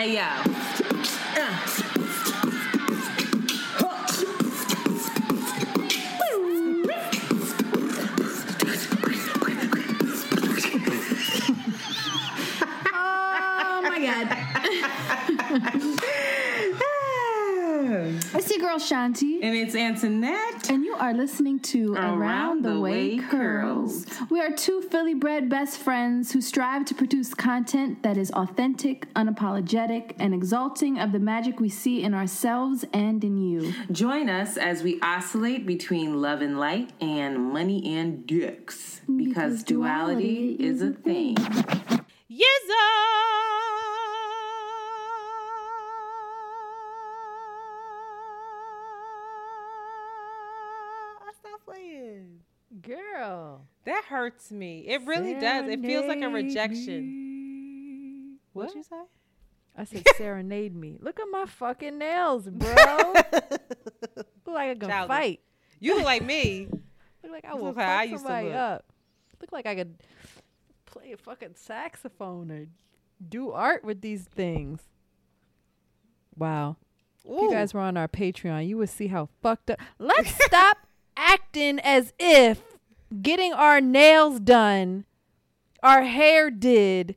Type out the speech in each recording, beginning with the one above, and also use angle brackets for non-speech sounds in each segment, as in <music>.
Hey yo. Uh. Oh my god. <laughs> It's your girl Shanti. And it's Antoinette. And you are listening to Around, the, Way, Curls. We are two Philly bred best friends who strive to produce content that is authentic, unapologetic, and exalting of the magic we see in ourselves and in you. Join us as we oscillate between love and light and money and dicks. Because, Because duality, duality is a thing. I That hurts me. It really does. It feels like a rejection. What? What'd you say? I said <laughs> serenade me. Look at my fucking nails, <laughs> bro. Look like I can Childish. fight. You look like me. <laughs> Look like I will look fuck like I used to somebody look. up. Look like I could play a fucking saxophone or do art with these things. Wow. If you guys were on our Patreon, you would see how fucked up. Let's stop acting as if getting our nails done, our hair did,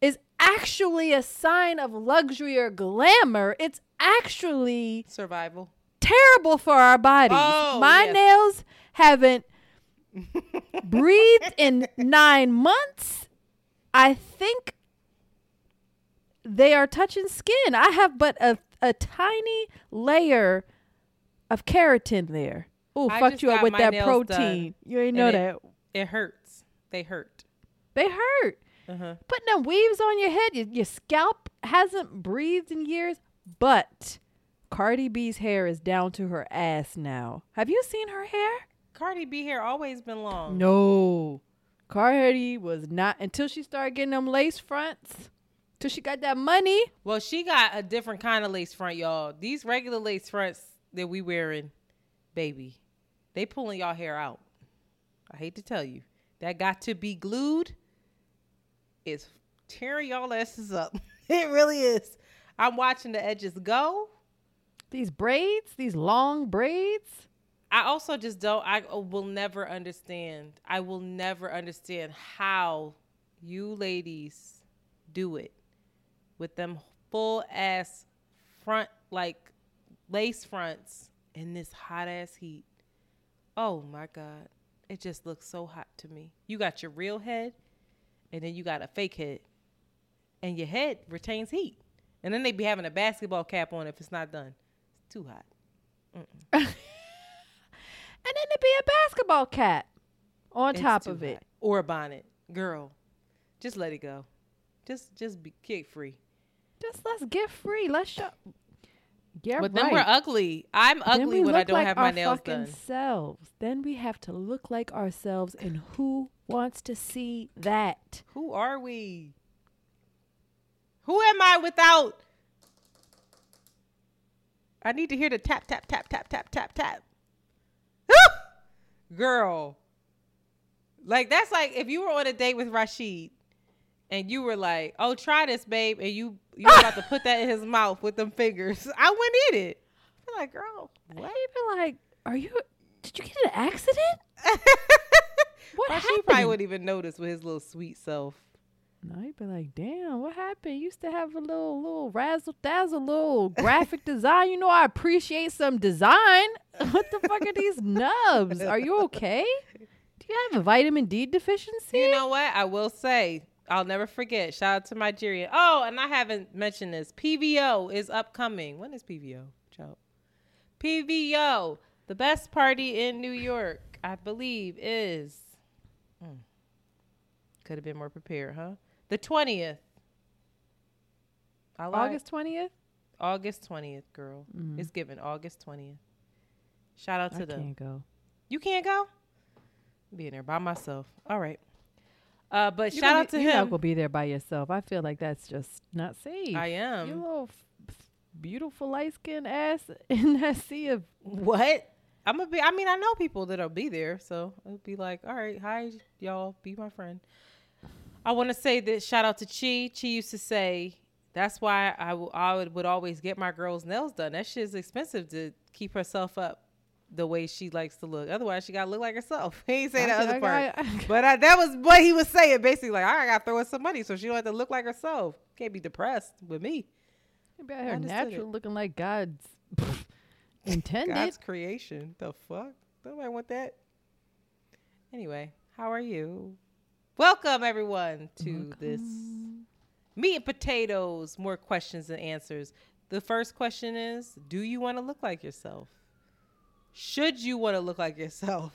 is actually a sign of luxury or glamour. It's actually survival. terrible for our bodies. Oh, My yes. nails haven't <laughs> breathed in nine months. I think they are touching skin. I have but a, a tiny layer of keratin there. Oh, fucked you up with that protein. You ain't know it- that. It hurts. They hurt. They hurt. Uh-huh. Putting them weaves on your head, your, your scalp hasn't breathed in years, but Cardi B's hair is down to her ass now. Have you seen her hair? Cardi B hair always been long. No. Cardi was not until she started getting them lace fronts. Till she got that money. Well, she got a different kind of lace front, y'all. These regular lace fronts that we wearing, baby, they pulling y'all hair out. I hate to tell you, that got to be glued. Is tearing y'all asses up. <laughs> it really is. I'm watching the edges go. These braids, these long braids. I also just don't. I uh, will never understand. I will never understand how you ladies do it with them full ass front like lace fronts in this hot ass heat. Oh my god, it just looks so hot to me. You got your real head, and then you got a fake head, and your head retains heat. And then they be having a basketball cap on if it's not done. It's too hot. <laughs> And then to be a basketball cap on It's top of it. hot. or a bonnet girl just let it go just just be kick free Just let's get free. Let's show. Yeah, but right. then we're ugly. I'm ugly when i don't like have my nails fucking done. selves. Then we have to look like ourselves, and who wants to see that? who are we? Who am i without? I need to hear the tap tap tap tap tap tap tap. Girl. Like that's like if you were on a date with rashid and you were like oh try this babe and you you were about to put that in his mouth with them fingers i wouldn't eat it I'm like girl What? Be like, "Are you? Did you get in an accident? <laughs> What happened?" probably wouldn't even notice with his little sweet self. No, he'd be like, "Damn, what happened? You used to have a little, little razzle dazzle, little graphic <laughs> design. You know, I appreciate some design. What the fuck are these nubs? Are you okay? Do you have a vitamin D deficiency? You know what? I will say, I'll never forget. Shout out to Nigeria. Oh, and I haven't mentioned this. PVO is upcoming. When is PVO? Joe. PVO, the best party in New York, I believe, is. Hmm. Could have been more prepared, huh? The twentieth. I lied. August twentieth. August twentieth, girl. It's given August twentieth. Shout out to the. I them. can't go. You can't go? Being there by myself. All right. Uh, but You shout out be- to you're not him. gonna be there by yourself. I feel like that's just not safe. I am. You little f- beautiful light skinned ass <laughs> in that sea of What? I'm gonna be. I mean, I know people that'll be there, so it'll be like, all right, hi, y'all, be my friend. I want to say that shout out to Chi. Chi used to say That's why I, w- I would, would always get my girls' nails done. That shit is expensive to keep herself up the way she likes to look. Otherwise, she gotta look like herself. <laughs> He ain't say the other part, but I, that was what he was saying. Basically, like I gotta throw her some money so she don't have to look like herself. Can't be depressed with me. Be out here natural, it. looking like God's <laughs> intended. God's creation. The fuck? Nobody want that. Anyway, how are you? Welcome everyone to Welcome. this meat and potatoes. More questions and answers. The first question is: Do you want to look like yourself? Should you want to look like yourself?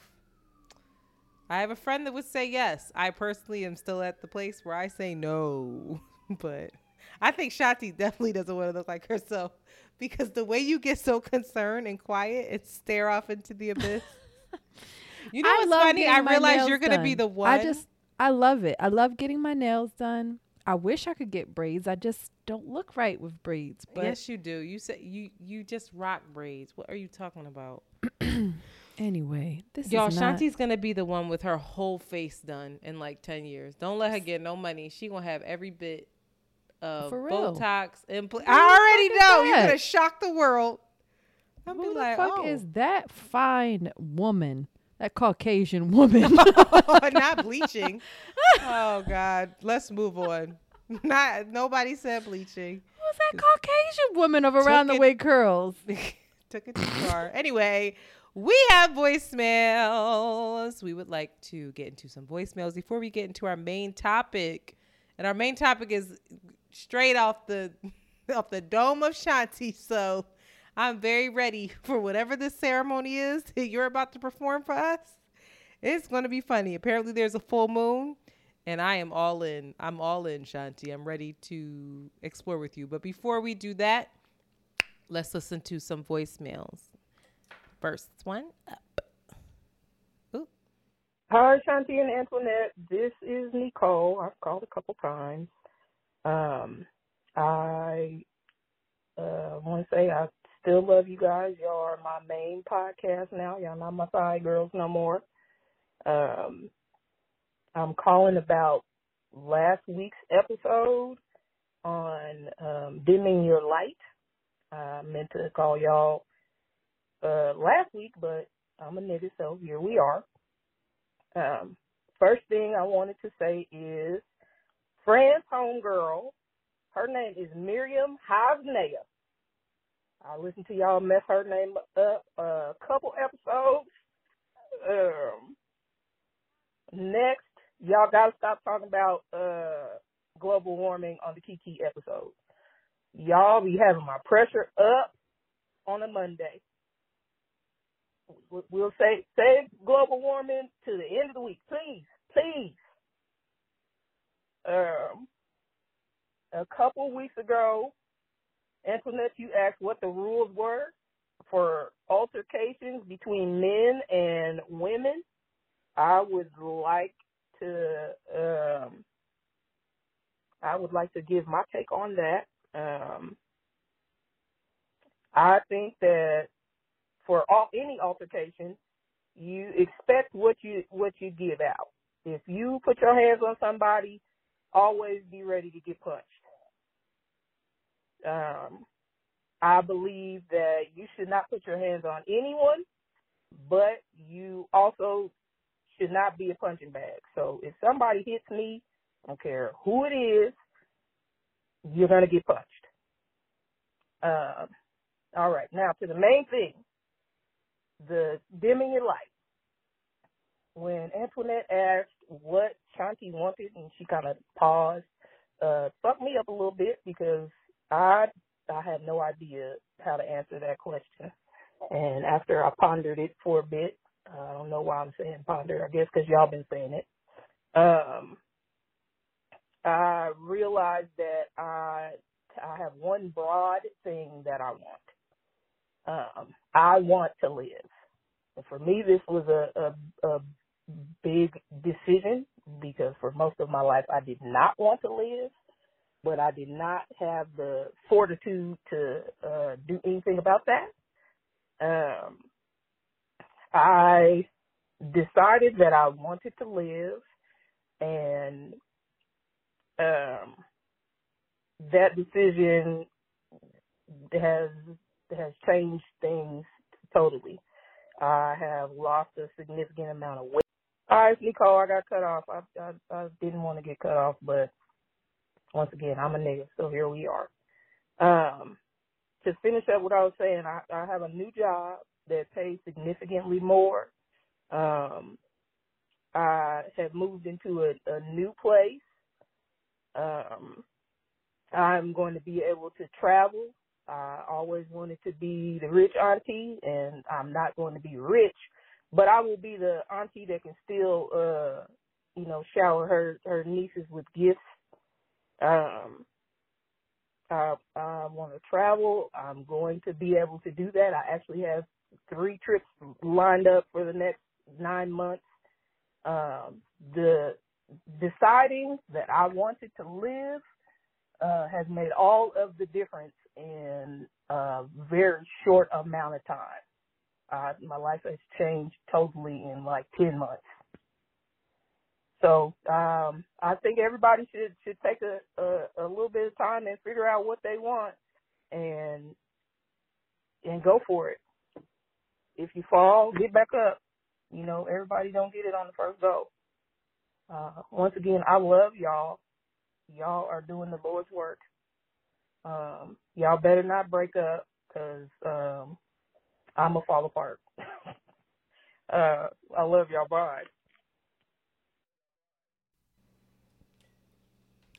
I have a friend that would say yes. I personally am still at the place where I say no, <laughs> but I think Shanti definitely doesn't want to look like herself because the way you get so concerned and quiet and stare off into the abyss. <laughs> You know I what's funny? I realize you're gonna be the one. I just I love it. I love getting my nails done. I wish I could get braids. I just don't look right with braids. But yes, you do. You say you you just rock braids. What are you talking about? <clears throat> anyway, this y'all. Is Shanti's gonna be the one with her whole face done in like ten years. Don't let her get no money. She gonna have every bit of Botox impl- I already know you're gonna shock the world. I'll Who the like, fuck oh. is that fine woman? That Caucasian woman. <laughs> Oh, not <laughs> bleaching. oh God. Let's move on. <laughs> Not nobody said bleaching. Was that Caucasian woman of around Took the it, way curls? Took it too far. anyway, we have voicemails. We would like to get into some voicemails before we get into our main topic. And our main topic is straight off the off the dome of Shanti. So I'm very ready <laughs> for whatever this ceremony is that you're about to perform for us. It's going to be funny. Apparently, there's a full moon, and I am all in. I'm all in, Shanti. I'm ready to explore with you. But before we do that, let's listen to some voicemails. First one up. Ooh. Hi, Shanti and Antoinette. This is Nicole. I've called a couple times. Um, I uh, want to say I still love you guys. Y'all are my main podcast now. Y'all not my side girls no more. Um, I'm calling about last week's episode on um, dimming your light. I meant to call y'all uh, last week, but I'm a nigga, so here we are. Um, first thing I wanted to say is, friend's homegirl, her name is Miriam Hasnea. I listened to y'all mess her name up a couple episodes. Um, next, y'all gotta stop talking about uh, global warming on the Kiki episode. Y'all be having my pressure up on a Monday. We'll say save global warming to the end of the week, please, please. Um, a couple weeks ago, Antoinette, you asked what the rules were for altercations between men and women. I would like to um, I would like to give my take on that. Um, I think that for all any altercation, you expect what you what you give out. If you put your hands on somebody, always be ready to get punched. Um, I believe that you should not put your hands on anyone, but you also should not be a punching bag. So if somebody hits me, I don't care who it is, you're going to get punched. Um, all right, now to the main thing the dimming your light. When Antoinette asked what Shanti wanted, and she kind of paused, uh, fucked me up a little bit because I I had no idea how to answer that question. And after I pondered it for a bit, I don't know why I'm saying ponder. I guess because y'all been saying it. Um, I realized that I I have one broad thing that I want. Um, I want to live. And for me, this was a, a, a big decision because for most of my life I did not want to live but I did not have the fortitude to uh, do anything about that. Um, I decided that I wanted to live, and um, that decision has has changed things totally. I have lost a significant amount of weight. All right, Nicole, I got cut off. I, I, I didn't want to get cut off, but once again, I'm a nigga, so here we are. Um, to finish up what I was saying, I, I have a new job that pays significantly more. Um, I have moved into a, a new place. Um, I'm going to be able to travel. I always wanted to be the rich auntie, and I'm not going to be rich, but I will be the auntie that can still, uh, you know, shower her her nieces with gifts. Um, I, I want to travel. I'm going to be able to do that. I actually have three trips lined up for the next nine months. Um, the deciding that I wanted to live uh, has made all of the difference in a very short amount of time. Uh, my life has changed totally in like 10 months. So um, I think everybody should should take a, a a little bit of time and figure out what they want and and go for it. If you fall, get back up. You know, everybody don't get it on the first go. Uh, once again, I love y'all. Y'all are doing the Lord's work. Um, y'all better not break up because um, I'm gonna fall apart. <laughs> uh, I love y'all. Bye.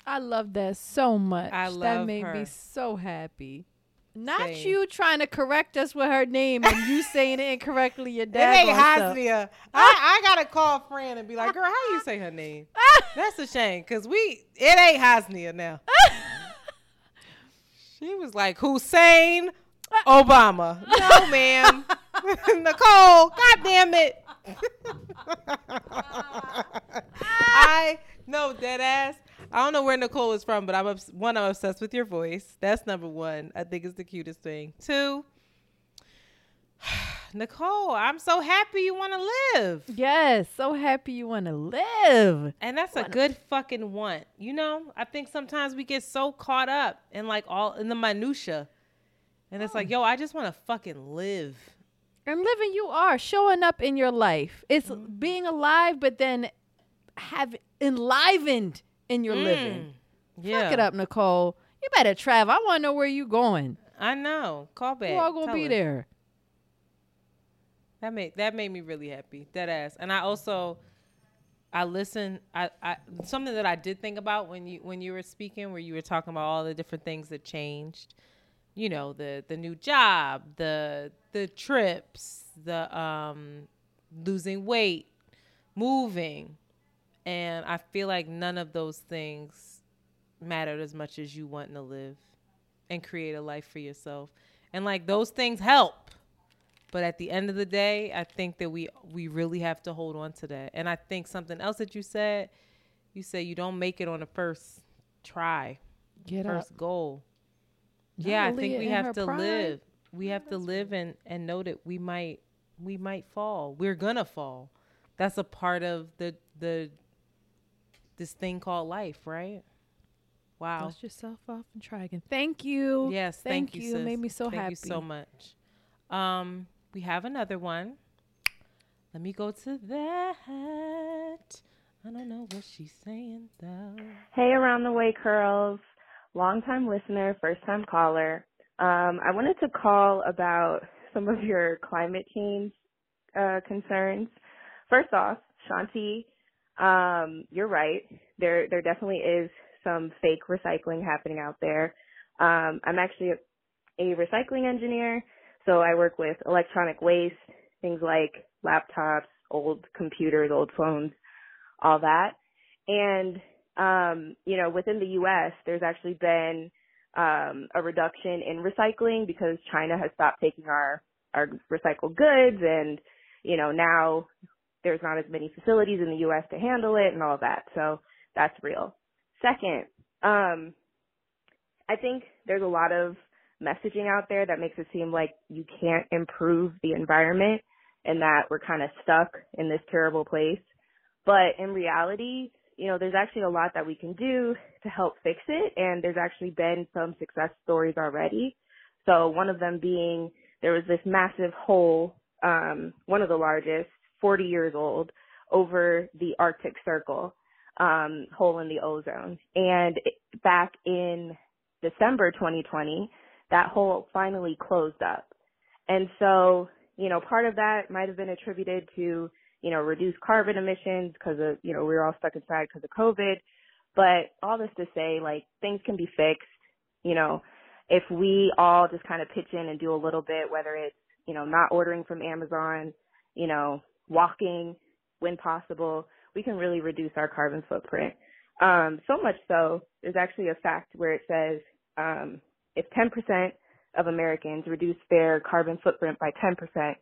I love that so much. I love that made her. me so happy. Not Same. you trying to correct us with her name and you <laughs> saying it incorrectly. Your dad. It ain't suck. Hasnia. Ah. I, I gotta call Fran and be like, girl, how you say her name? <laughs> Ah. That's a shame, cause we it ain't Hasnia now. <laughs> Ah. she was like Hussein Obama. No, ma'am. Nicole, god damn it. I no dead ass. I don't know where Nicole is from, but I'm obs- one. I'm obsessed with your voice. That's number one. I think it's the cutest thing. Two, <sighs> Nicole, I'm so happy you want to live. Yes, so happy you want to live. And that's a good fucking want. You know, I think sometimes we get so caught up in like all in the minutia. And it's like, yo, I just want to fucking live. And living you are showing up in your life. It's Mm-hmm. being alive, but then have enlivened in your living. Yeah. Fuck it up, Nicole. You better travel. I want to know where you going. I know. Call back. Who all gonna Tell be us. there? That made that made me really happy. Dead ass. And I also I listened. I, I something that I did think about when you when you were speaking where you were talking about all the different things that changed. You know, the the new job, the the trips, the um losing weight, moving. And I feel like none of those things mattered as much as you wanting to live and create a life for yourself. And like those things help. But at the end of the day, I think that we we really have to hold on to that. And I think something else that you said, you say you don't make it on the first try, Get up. first goal. Yeah, I think we have to prime. live. We have to live and and know that we might we might fall. We're gonna fall. That's a part of the the this thing called life, right? Wow. Dust yourself off and try again. Thank you. Yes, thank, thank, you. you. sis. It made me so thank happy. you so much. Um, we have another one. Let me go to that. I don't know what she's saying though. Hey, Around the Way Curls, longtime listener, first time caller. Um, I wanted to call about some of your climate change uh, concerns. First off, Shanti, um, you're right. There, there definitely is some fake recycling happening out there. Um, I'm actually a, a recycling engineer, so I work with electronic waste, things like laptops, old computers, old phones, all that. And um, you know, within the U.S., there's actually been um, a reduction in recycling because China has stopped taking our our recycled goods, and you know now there's not as many facilities in the U.S. to handle it and all of that. So that's real. Second, um, I think there's a lot of messaging out there that makes it seem like you can't improve the environment and that we're kind of stuck in this terrible place. But in reality, you know, there's actually a lot that we can do to help fix it. And there's actually been some success stories already. So one of them being there was this massive hole, um, one of the largest, 40 years old, over the Arctic Circle, um, hole in the ozone. And back in December 2020, that hole finally closed up. And so, you know, part of that might have been attributed to, you know, reduced carbon emissions because of, you know, we were all stuck inside because of COVID. But all this to say, like, things can be fixed, you know, if we all just kind of pitch in and do a little bit, whether it's, you know, not ordering from Amazon, you know, walking when possible, we can really reduce our carbon footprint. Um, so much so, there's actually a fact where it says um, if 10% of Americans reduce their carbon footprint by 10%,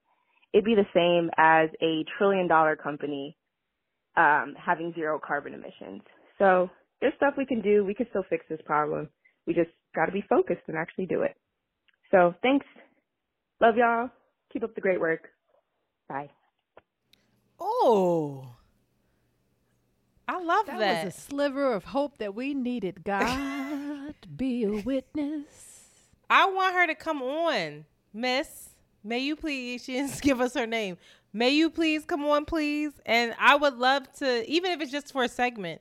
it'd be the same as a trillion dollar company um, having zero carbon emissions. So there's stuff we can do. We can still fix this problem. We just got to be focused and actually do it. So thanks. Love y'all. Keep up the great work. Bye. Oh. I love that. That was a sliver of hope that we needed. God, <laughs> be a witness. I want her to come on, Miss. May you please? She didn't <laughs> give us her name. May you please come on, please? And I would love to, even if it's just for a segment,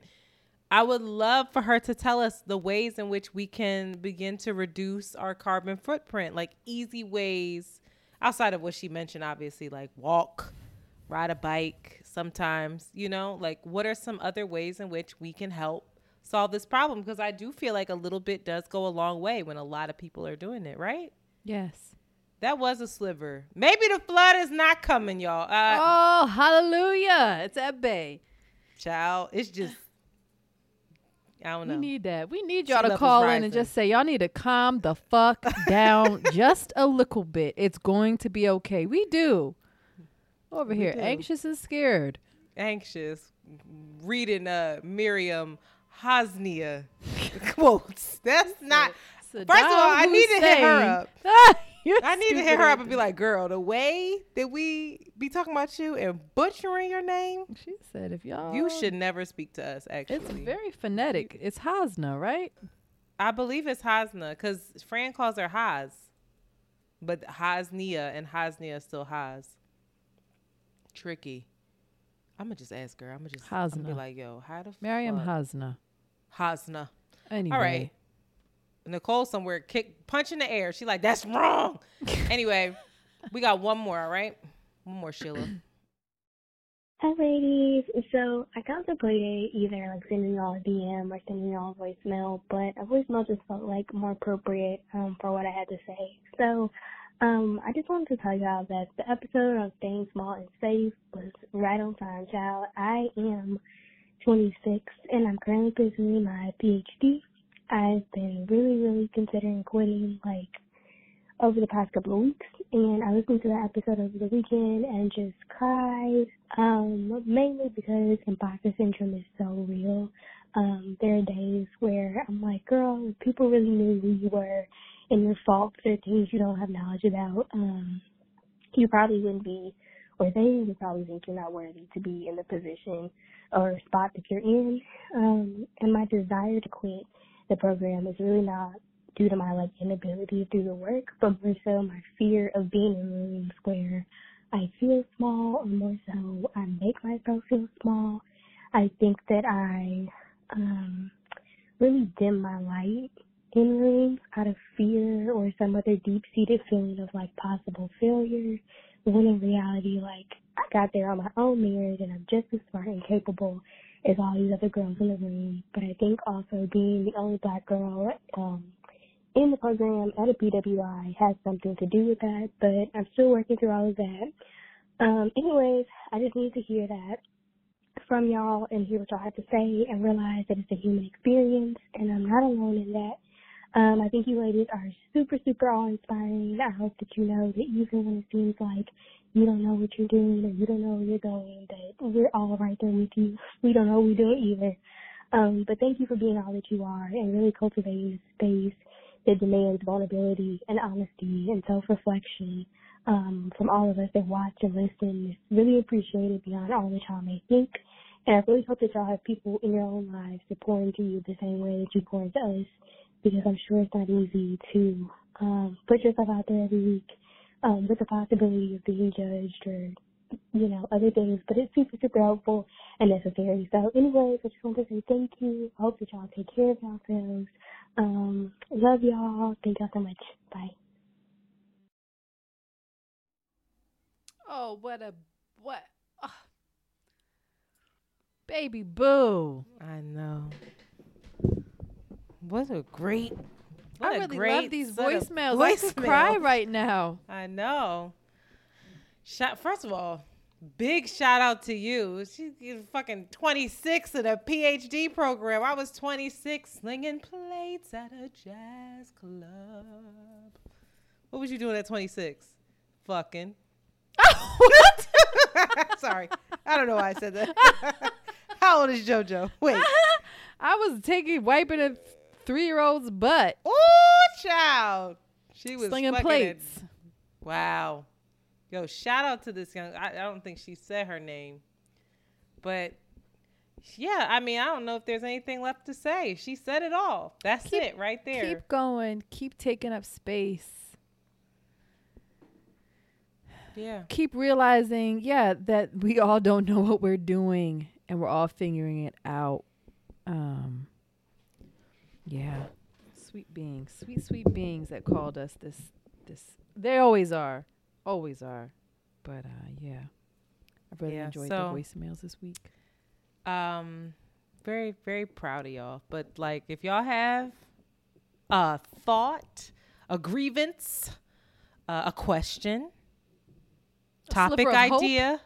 I would love for her to tell us the ways in which we can begin to reduce our carbon footprint, like easy ways outside of what she mentioned, obviously, like walk, ride a bike sometimes, you know, like what are some other ways in which we can help solve this problem? Because I do feel like a little bit does go a long way when a lot of people are doing it, right? Yes. That was a sliver. Maybe the flood is not coming, y'all. Uh, oh, hallelujah. It's at bay. Child, it's just I don't know. We need that. We need y'all to call in and just say, y'all need to calm the fuck down <laughs> just a little bit. It's going to be okay. We do. Over we here, do. anxious and scared. Anxious. Reading uh Miriam Hosnia <laughs> quotes. That's not. Saddam first of all, I need to hit her up. <laughs> I need to hit her up and be like, girl, the way that we be talking about you and butchering your name. She said, if y'all. You should never speak to us, actually. It's very phonetic. It's Hasna, right? I believe it's Hasna because Fran calls her Haz. But Hasnia and Hasnia still Haz. Tricky. I'm going to just ask her. I'm going to just Hasna. be like, yo, how the Miriam Hasna. Hasna. Anyway. All right. Nicole somewhere kick punch in the air. She like, that's wrong. <laughs> anyway, we got one more, all right? One more, Sheila. Hi, ladies. So I contemplated either like sending y'all a DM or sending y'all a voicemail, but a voicemail just felt like more appropriate um, for what I had to say. So um, I just wanted to tell y'all that the episode of staying small and safe was right on time, child. I am 26 and I'm currently pursuing my PhD I've been really, really considering quitting like over the past couple of weeks and I listened to that episode over the weekend and just cried. Um, mainly because imposter syndrome is so real. Um, there are days where I'm like, girl, if people really knew who you were and your faults or things you don't have knowledge about, um, you probably wouldn't be or they would probably think you're not worthy to be in the position or spot that you're in. Um, and my desire to quit the program is really not due to my like inability to do the work, but more so my fear of being in rooms where I feel small or more so I make myself feel small. I think that I um really dim my light in rooms out of fear or some other deep seated feeling of like possible failure when in reality like I got there on my own merit and I'm just as smart and capable is all these other girls in the room. But I think also being the only black girl um, in the program at a PWI has something to do with that. But I'm still working through all of that. Um, anyways, I just need to hear that from y'all and hear what y'all have to say and realize that it's a human experience and I'm not alone in that. Um, I think you ladies are super, super awe inspiring. I hope that you know that even when it seems like you don't know what you're doing or you don't know where you're going, that we're all right there with you. We don't know what we're doing either. Um, but thank you for being all that you are and really cultivating a space that demands vulnerability and honesty and self-reflection um, from all of us that watch and listen. It's really appreciated beyond all that y'all may think. And I really hope that y'all have people in your own lives that pour into you the same way that you pour into us, because I'm sure it's not easy to um, put yourself out there every week um, with the possibility of being judged or you know, other things, but it's super, super helpful and necessary. So anyways, I just want to say thank you. I hope that y'all take care of yourselves. Um, love y'all. Thank y'all so much. Bye. Oh, what a what oh. baby boo. I know. What a great what I a really great love these voicemails. I could cry right now. I know. Shout, first of all, big shout out to you. She's fucking 26 in a PhD program. I was 26 slinging plates at a jazz club. What was you doing at 26? Fucking. <laughs> What? <laughs> Sorry. I don't know why I said that. <laughs> How old is JoJo? Wait. I was taking wiping a three year old's butt. Ooh, child. She was Slinging plates. it. Wow. Yo, shout out to this young. I, I don't think she said her name, but yeah, I mean, I don't know if there's anything left to say. She said it all. That's Keep- it right there. Keep going. Keep taking up space. yeah. Keep realizing, yeah, that we all don't know what we're doing and we're all figuring it out. Um yeah. Sweet beings. Sweet, sweet beings that called us this this they always are. Always are. But uh yeah. I've really Yeah, enjoyed so- the voicemails this week. Um, very very proud of y'all. But like, if y'all have a thought, a grievance, uh, a question, A topic sliver of hope? idea,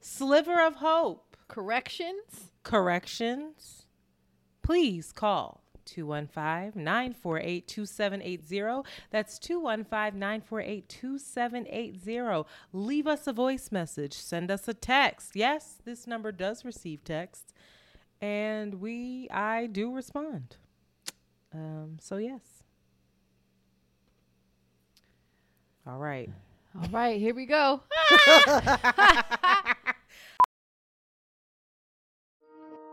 sliver of hope. Corrections? corrections, please call 215 948 2780. That's 215 948 2780. Leave us a voice message, send us a text. Yes, this number does receive texts, and we, I do respond. Um, so, yes. All right. All right, here we go. <laughs> <laughs>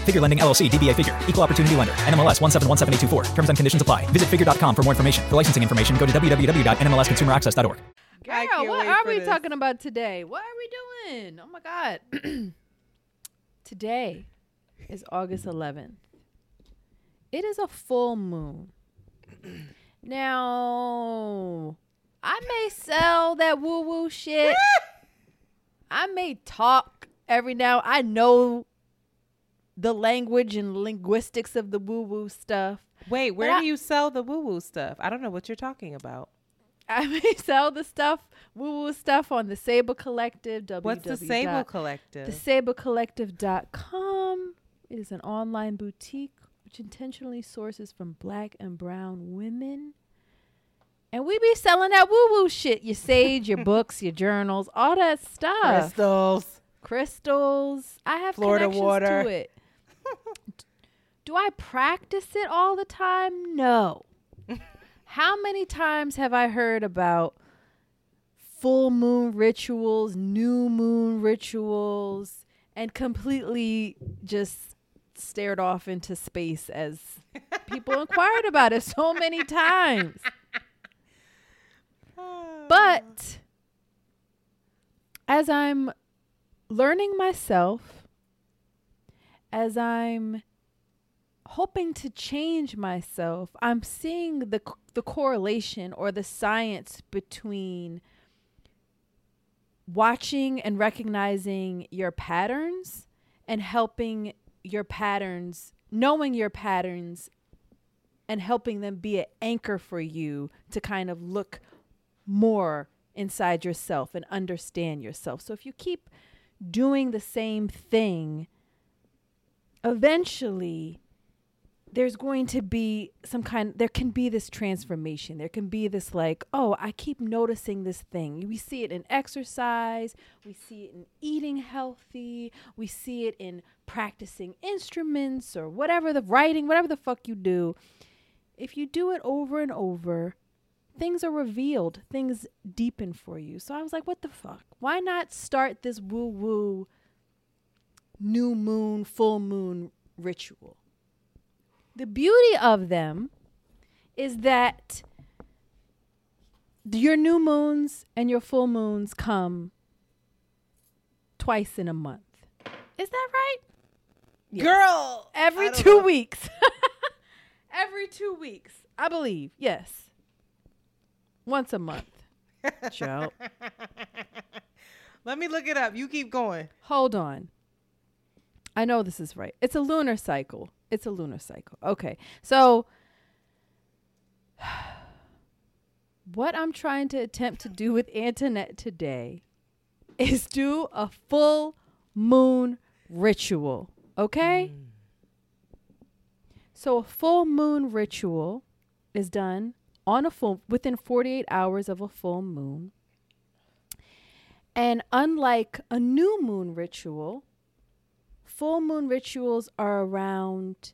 Figure Lending LLC, DBA Figure, Equal Opportunity Lender, NMLS 1717824. Terms and conditions apply. Visit figure.com for more information. For licensing information, go to www.nmlsconsumeraccess.org. I Girl, can't what are we this. talking about today? What are we doing? Oh my God. <clears throat> today is August 11th. It is a full moon. <clears throat> now, I may sell that woo woo shit. <laughs> I may talk every now. I know the language and linguistics of the woo woo stuff. Wait, where I- do you sell the woo woo stuff? I don't know what you're talking about. <laughs> I may sell the stuff, woo woo stuff on the Sable Collective. What's the. Sable Collective? TheSableCollective.com. It is an online boutique which intentionally sources from black and brown women. And we be selling that woo woo shit. Your sage, your <laughs> books, your journals, all that stuff. Crystals. Crystals. I have Florida connections water. to it. <laughs> Do I practice it all the time? No. <laughs> How many times have I heard about full moon rituals, new moon rituals, and completely just stared off into space as people inquired about it so many times? But as I'm learning myself, as I'm hoping to change myself, I'm seeing the the correlation or the science between watching and recognizing your patterns and helping your patterns, knowing your patterns and helping them be an anchor for you to kind of look more inside yourself and understand yourself. So if you keep doing the same thing, eventually there's going to be some kind there can be this transformation. There can be this like oh i keep noticing this thing. We see it in exercise. We see it in eating healthy. We see it in practicing instruments or whatever the writing whatever the fuck you do. If you do it over and over things are revealed. Things deepen for you. So i was like what the fuck? Why not start this woo woo new moon full moon ritual the beauty of them is that your new moons and your full moons come twice in a month. Is that right? Yes. Girl, every 2 know. weeks. <laughs> every 2 weeks. I believe. Yes. Once a month. <laughs> Joe. <laughs> Let me look it up. You keep going. Hold on. I know this is right. It's a lunar cycle. It's a lunar cycle. Okay. So <sighs> what I'm trying to attempt to do with Antoinette today is do a full moon ritual. Okay? Mm. So a full moon ritual is done on a full within 48 hours of a full moon. And unlike a new moon ritual, full moon rituals are around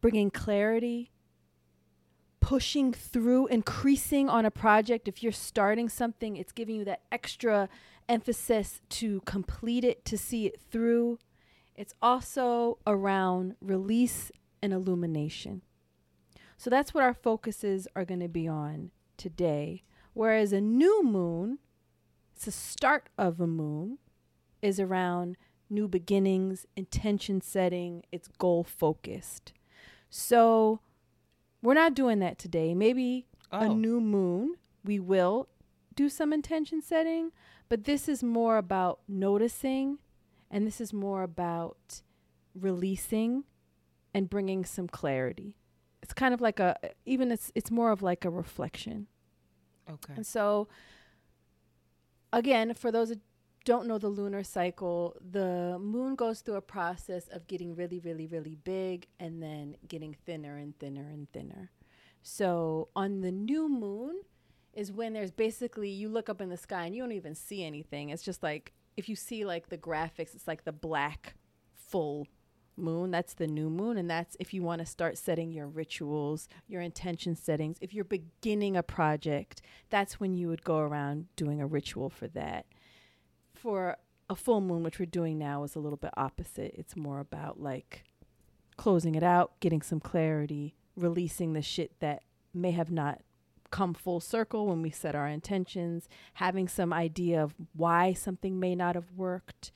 bringing clarity, pushing through, increasing on a project. If you're starting something, it's giving you that extra emphasis to complete it, to see it through. It's also around release and illumination. So that's what our focuses are going to be on today. Whereas a new moon, it's the start of a moon, is around new beginnings, intention setting, it's goal focused. So we're not doing that today. Maybe oh. a new moon, we will do some intention setting, but this is more about noticing and this is more about releasing and bringing some clarity. It's kind of like a even it's it's more of like a reflection. Okay. And so again, for those don't know the lunar cycle, the moon goes through a process of getting really, really, really big and then getting thinner and thinner and thinner. So on the new moon is when there's basically, you look up in the sky and you don't even see anything. It's just like, if you see like the graphics, it's like the black full moon. That's the new moon. And that's if you want to start setting your rituals, your intention settings. If you're beginning a project, that's when you would go around doing a ritual for that for a full moon, which we're doing now, is a little bit opposite. It's more about like closing it out, getting some clarity, releasing the shit that may have not come full circle when we set our intentions, having some idea of why something may not have worked,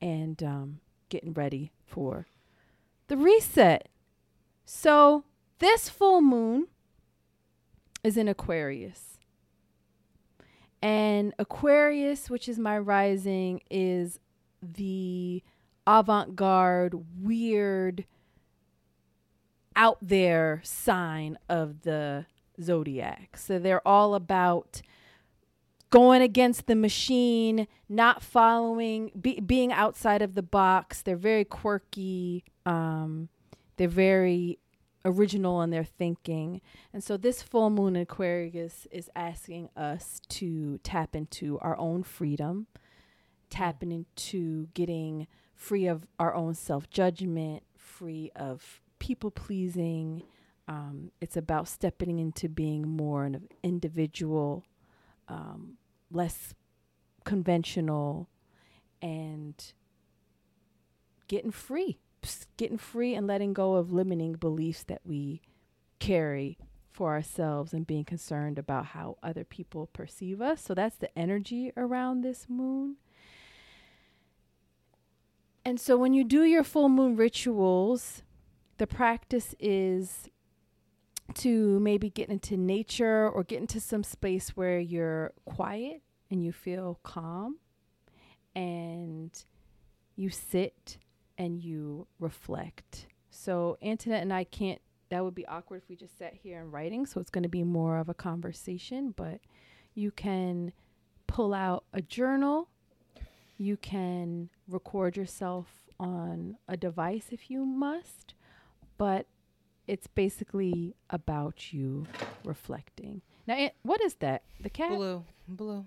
and um, getting ready for the reset. So, this full moon is in Aquarius. And Aquarius, which is my rising, is the avant garde, weird, out there sign of the zodiac. So they're all about going against the machine, not following, be, being outside of the box. They're very quirky. Um, they're very original in their thinking. And so this full moon in Aquarius is asking us to tap into our own freedom, tapping into getting free of our own self judgment, free of people pleasing. Um, it's about stepping into being more an individual, um, less conventional, and getting free, getting free and letting go of limiting beliefs that we carry for ourselves and being concerned about how other people perceive us. So that's the energy around this moon. And so when you do your full moon rituals, the practice is to maybe get into nature or get into some space where you're quiet and you feel calm and you sit and you reflect. So Antoinette and I can't that would be awkward if we just sat here and writing, so it's going to be more of a conversation, but you can pull out a journal. You can record yourself on a device if you must, but it's basically about you reflecting. Now, what is that? The cat? Blue. Blue.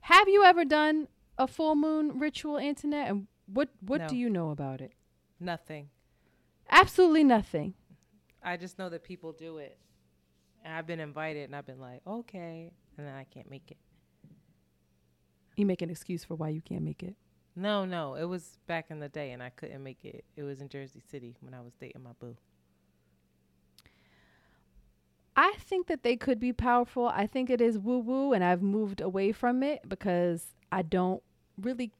Have you ever done a full moon ritual, Antoinette? And what what No. do you know about it? Nothing. Absolutely nothing. I just know that people do it. And I've been invited and I've been like, okay. And then I can't make it. You make an excuse for why you can't make it. No, no. It was back in the day and I couldn't make it. It was in Jersey City when I was dating my boo. I think that they could be powerful. I think it is woo woo, and I've moved away from it because I don't really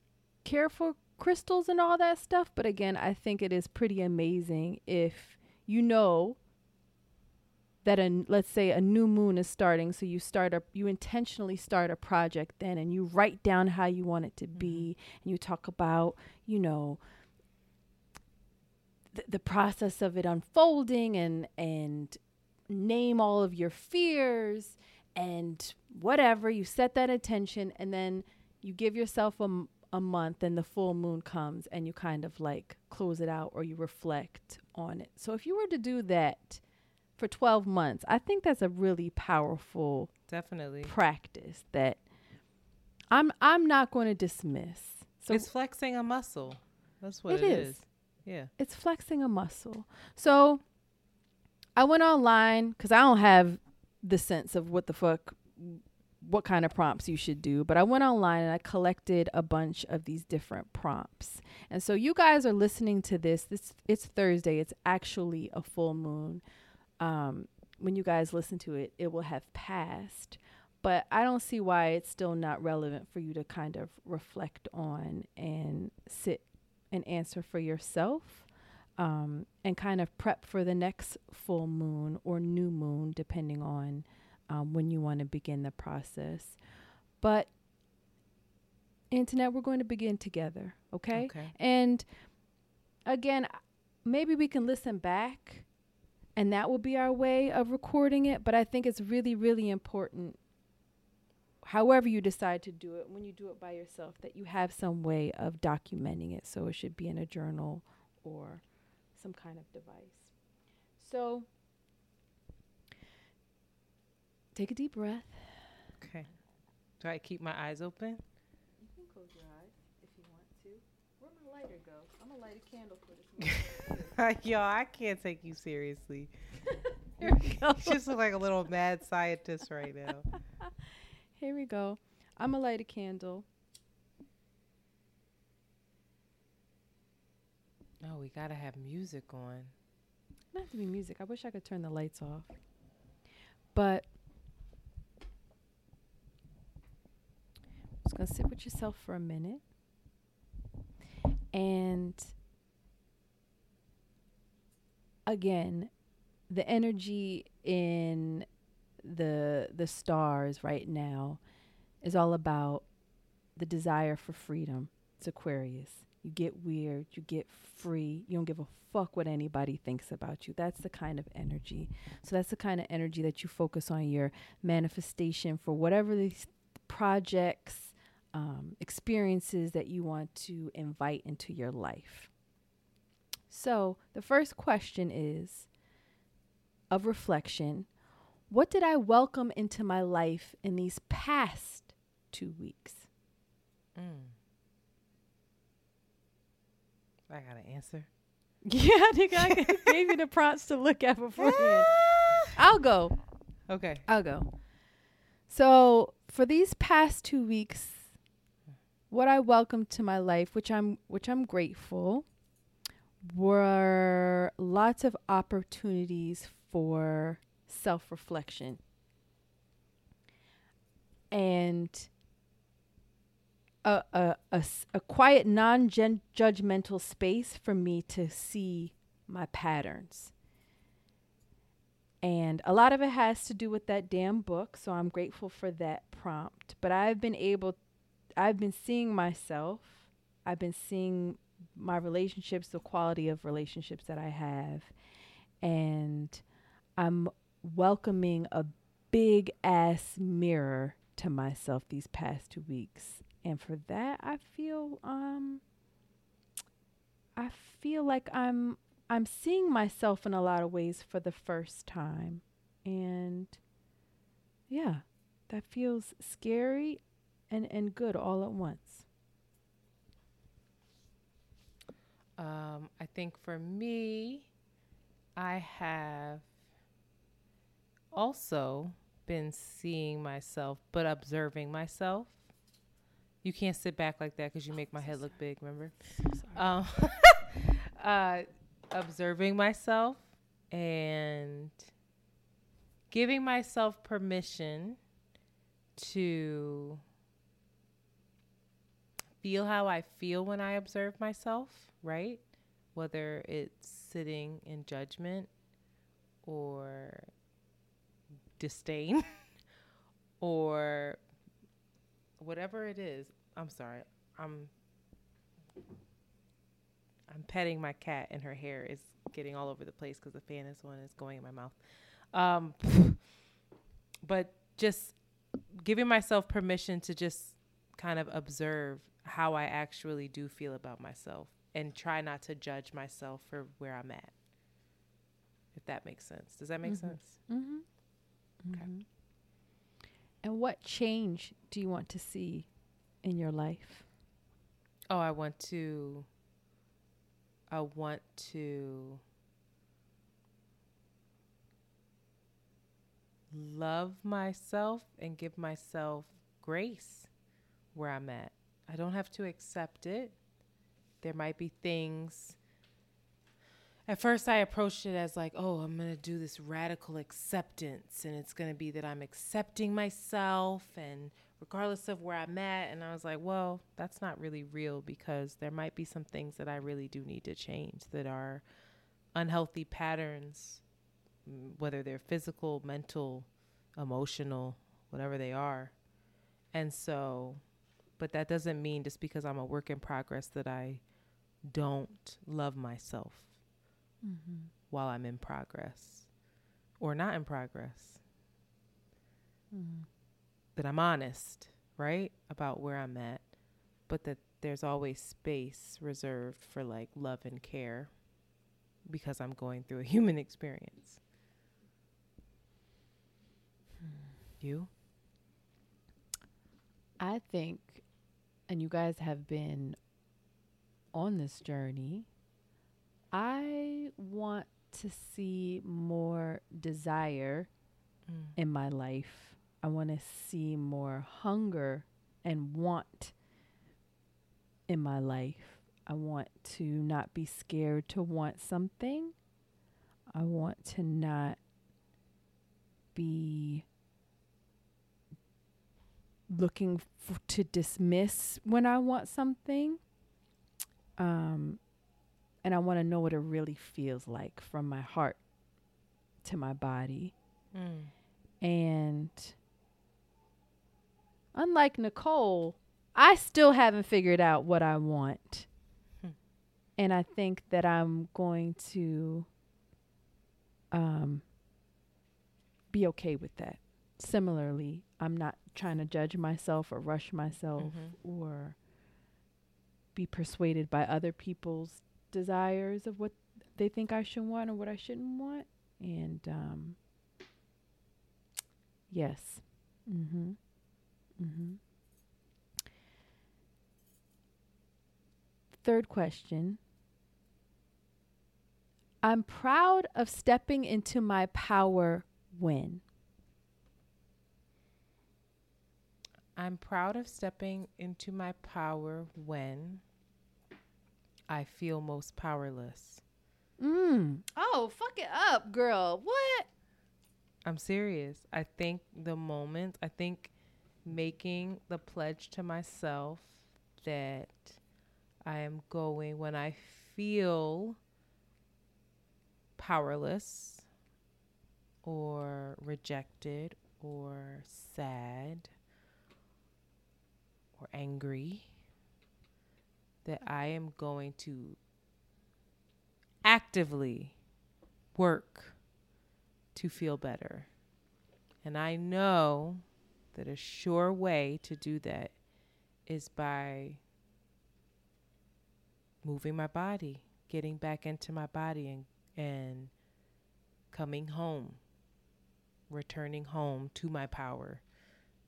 care for crystals and all that stuff. But again, I think it is pretty amazing if you know that a let's say a new moon is starting so you start a you intentionally start a project then and you write down how you want it to be mm-hmm. and you talk about you know the, the process of it unfolding and and name all of your fears and whatever you set that intention and then you give yourself a, m- a month and the full moon comes and you kind of like close it out or you reflect on it so if you were to do that for 12 months i think that's a really powerful Definitely. practice that i'm i'm not going to dismiss so it's flexing a muscle. That's what It it is. is. Yeah. it's flexing a muscle. So I went online because I don't have the sense of what the fuck, what kind of prompts you should do. But I went online and I collected a bunch of these different prompts. And so you guys are listening to this. This it's Thursday. It's actually a full moon. Um, when you guys listen to it, it will have passed. But I don't see why it's still not relevant for you to kind of reflect on and sit and answer for yourself um, and kind of prep for the next full moon or new moon, depending on um, when you want to begin the process. But, Antoinette, we're going to begin together, okay? Okay. And again, maybe we can listen back and that will be our way of recording it. But I think it's really, really important, however you decide to do it, when you do it by yourself, that you have some way of documenting it. So it should be in a journal or some kind of device. So take a deep breath. Okay. Do I keep my eyes open? You can close your eyes if you want to. Where'd my lighter go? I'm gonna light a candle for this. <laughs> Yo, I can't take you seriously. <laughs> Here we go. You just look like a little mad scientist right now. <laughs> Here we go. I'm gonna light a candle. No, we gotta have music on. Doesn't to be music. I wish I could turn the lights off. But just gonna sit with yourself for a minute. And again, the energy in the the stars right now is all about the desire for freedom. It's Aquarius. You get weird, you get free, you don't give a fuck what anybody thinks about you. That's the kind of energy. So that's the kind of energy that you focus on your manifestation for whatever these projects, um, experiences that you want to invite into your life. So the first question is of reflection what did I welcome into my life in these past two weeks? Mm. I got an answer. <laughs> Yeah, I think I gave you the prompts to look at <laughs> beforehand. I'll go. Okay. I'll go. So for these past two weeks, what I welcomed to my life, which I'm which I'm grateful, were lots of opportunities for self reflection. And a, a, a, a quiet, non judgmental space for me to see my patterns. And a lot of it has to do with that damn book. So I'm grateful for that prompt. But I've been able, I've been seeing myself, I've been seeing my relationships, the quality of relationships that I have. And I'm welcoming a big ass mirror to myself these past two weeks. And for that, I feel, um, I feel like I'm I'm seeing myself in a lot of ways for the first time. And yeah, that feels scary and, and good all at once. Um, I think for me, I have also been seeing myself, but observing myself. You can't sit back like that because you make my head look big. Remember? Um, <laughs> uh, observing myself and giving myself permission to feel how I feel when I observe myself, right? Whether it's sitting in judgment or disdain <laughs> or whatever it is. I'm sorry. I'm I'm petting my cat and her hair is getting all over the place because the fan is one is going in my mouth. Um, <laughs> but just giving myself permission to just kind of observe how I actually do feel about myself and try not to judge myself for where I'm at. If that makes sense. Does that make Mhm. sense? Mm-hmm. Okay. And what change do you want to see in your life? Oh, I want to. I want to love myself and give myself grace where I'm at. I don't have to accept it. There might be things. At first, I approached it as like, oh, I'm going to do this radical acceptance, and it's going to be that I'm accepting myself and regardless of where I'm at. And I was like, well, that's not really real because there might be some things that I really do need to change that are unhealthy patterns, mm, whether they're physical, mental, emotional, whatever they are. And so, but that doesn't mean just because I'm a work in progress that I don't love myself Mm-hmm. while I'm in progress or not in progress. Mm-hmm. That I'm honest, right? About where I'm at, but that there's always space reserved for like love and care because I'm going through a <laughs> human experience. You? I think, and you guys have been on this journey, I want to see more desire Mm. in my life. I want to see more hunger and want in my life. I want to not be scared to want something. I want to not be looking f- to dismiss when I want something. Um, and I want to know what it really feels like from my heart to my body. Mm. And unlike Nicole, I still haven't figured out what I want. Hmm. And I think that I'm going to um, be okay with that. Similarly, I'm not trying to judge myself or rush myself Mhm. or be persuaded by other people's desires of what they think I should want or what I shouldn't want. And um, yes. Mm-hmm. Mm-hmm. Third question I'm proud of stepping into my power when. I'm proud of stepping into my power when I feel most powerless. Mm. Oh, fuck it up, girl. What? I'm serious. I think the moment, I think making the pledge to myself that I am going when I feel powerless or rejected or sad or angry that I am going to actively work to feel better. And I know that a sure way to do that is by moving my body, getting back into my body and and coming home, returning home to my power.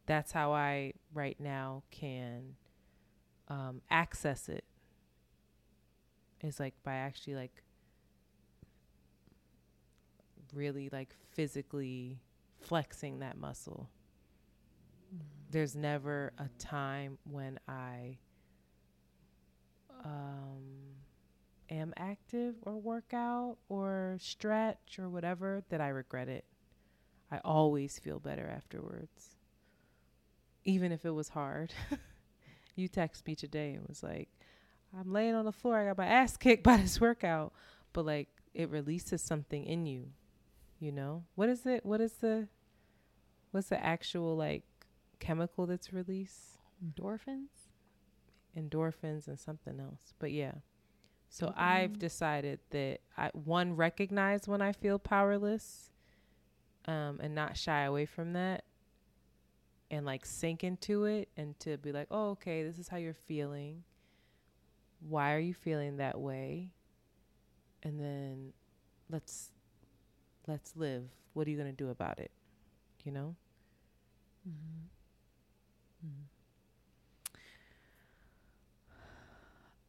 That's how I right now can um, access it. Is like by actually like really like physically flexing that muscle. Mm-hmm. There's never a time when I um, am active or work out or stretch or whatever that I regret it. I always feel better afterwards. Even if it was hard. <laughs> you text me today and was like, I'm laying on the floor, I got my ass <laughs> kicked by this workout. But like it releases something in you. You know? What is it? What is the what's the actual like chemical that's released? Endorphins? Endorphins and something else. But yeah. So mm-hmm. I've decided that I one recognize when I feel powerless, um, and not shy away from that, and like sink into it, and to be like, oh, okay, this is how you're feeling. Why are you feeling that way? And then let's let's live. What are you gonna do about it? You know. Mm-hmm. Mm-hmm.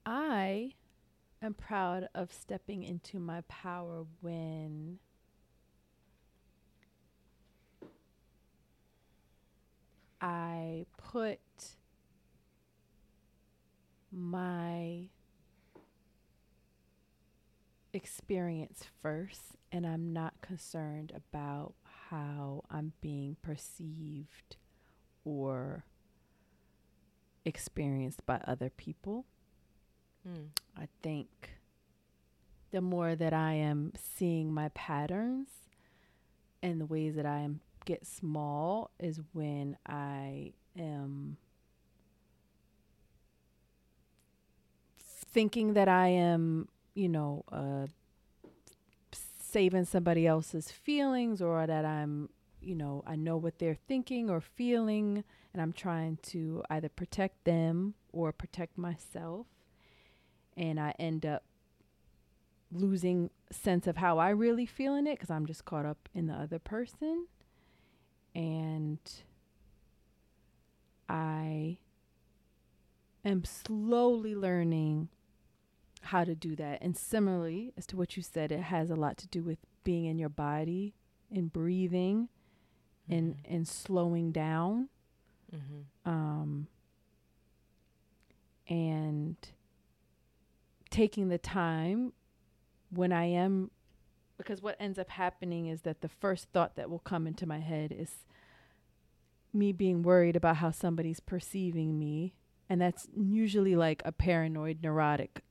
I am proud of stepping into my power when I put my experience first and I'm not concerned about how I'm being perceived or experienced by other people. Mm. I think the more that I am seeing my patterns and the ways that I am get small is when I am thinking that I am, you know, uh, saving somebody else's feelings or that I'm, you know, I know what they're thinking or feeling and I'm trying to either protect them or protect myself and I end up losing sense of how I really feel in it because I'm just caught up in the other person. And I am slowly learning how to do that. And similarly, as to what you said, it has a lot to do with being in your body and breathing mm-hmm. and and slowing down. Mm-hmm. Um, and taking the time when I am because what ends up happening is that the first thought that will come into my head is me being worried about how somebody's perceiving me. And that's usually like a paranoid neurotic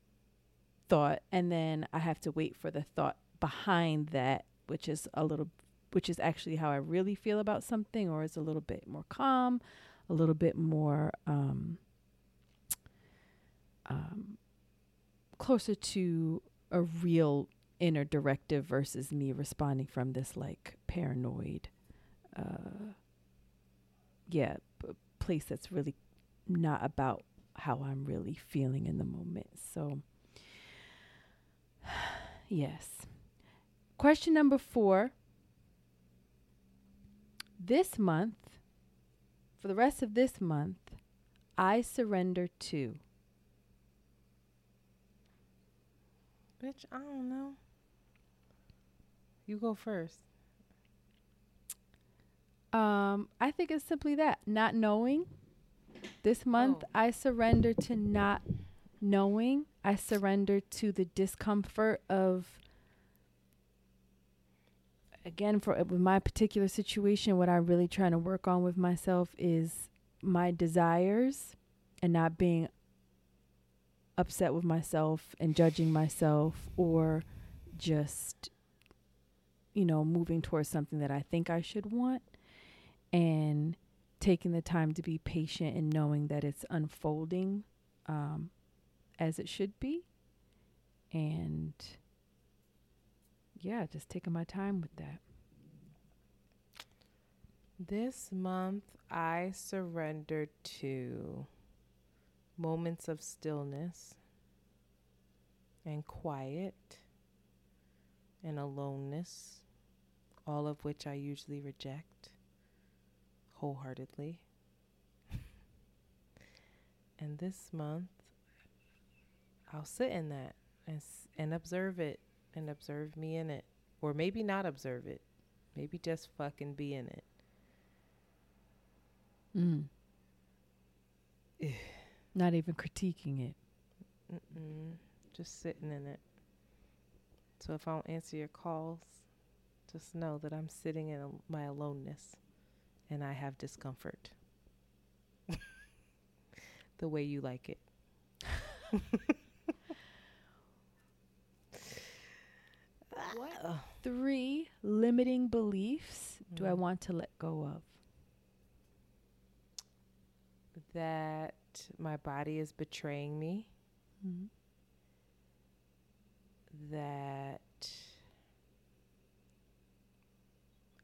thought. And then I have to wait for the thought behind that which is a little which is actually how I really feel about something or is a little bit more calm, a little bit more um, um, closer to a real inner directive versus me responding from this like paranoid uh yeah p- place that's really not about how I'm really feeling in the moment. So <sighs> yes. Question number 4. This month for the rest of this month I surrender to Bitch, I don't know. You go first. Um, I think it's simply that not knowing. This month, Oh. I surrender to not knowing. I surrender to the discomfort of. Again, for with my particular situation, what I'm really trying to work on with myself is my desires, and not being upset with myself and judging myself, or just, you know, moving towards something that I think I should want and taking the time to be patient and knowing that it's unfolding um, as it should be. And yeah, just taking my time with that. This month, I surrendered to moments of stillness and quiet and aloneness, all of which I usually reject wholeheartedly. <laughs> and this month, I'll sit in that and, s- and observe it and observe me in it. Or maybe not observe it. Maybe just fucking be in it. Mm. <sighs> Not even critiquing it. Mm-mm. Just sitting in it. So if I don't answer your calls, just know that I'm sitting in a, my aloneness and I have discomfort. <laughs> the way you like it. <laughs> What three limiting beliefs do I want to let go of? That my body is betraying me. Mhm. That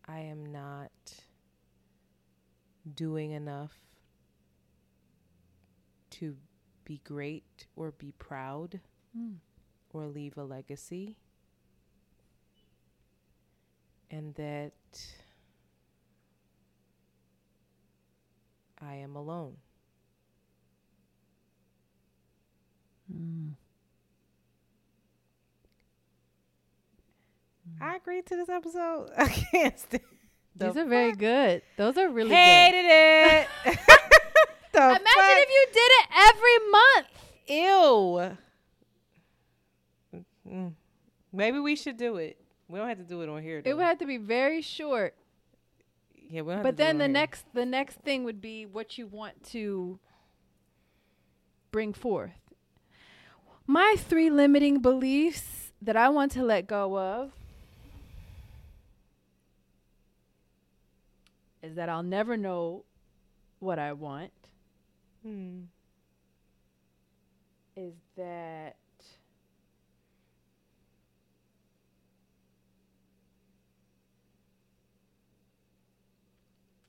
I am not doing enough to be great or be proud Mm. or leave a legacy. And that I am alone. Mm. I agreed to this episode. <laughs> I can't stand. These are very good. Those are really Hated good. it. <laughs> <laughs> Imagine if you did it every month. Ew. Mm. Maybe we should do it. We don't have to do it on here. It would have to be very short. yeah, we don't have But to do it then the here. next the next thing would be what you want to bring forth. My three limiting beliefs that I want to let go of is that I'll never know what I want. Hmm. Is that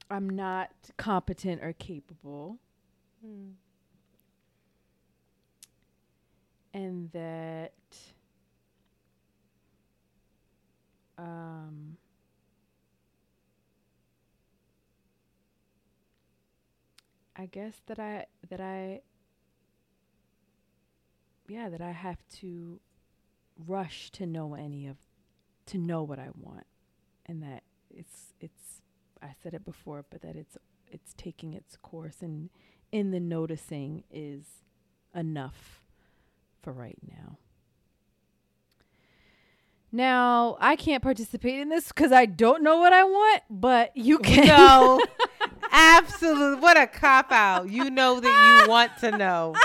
I'm not competent or capable. Hmm. and that um I guess that I that I yeah, that I have to rush to know any of to know what I want and that it's it's I said it before but that it's it's taking its course and in the noticing is enough for right now. Now, I can't participate in this because I don't know what I want, but you can. No. <laughs> Absolutely. What a cop out. You know that you want to know.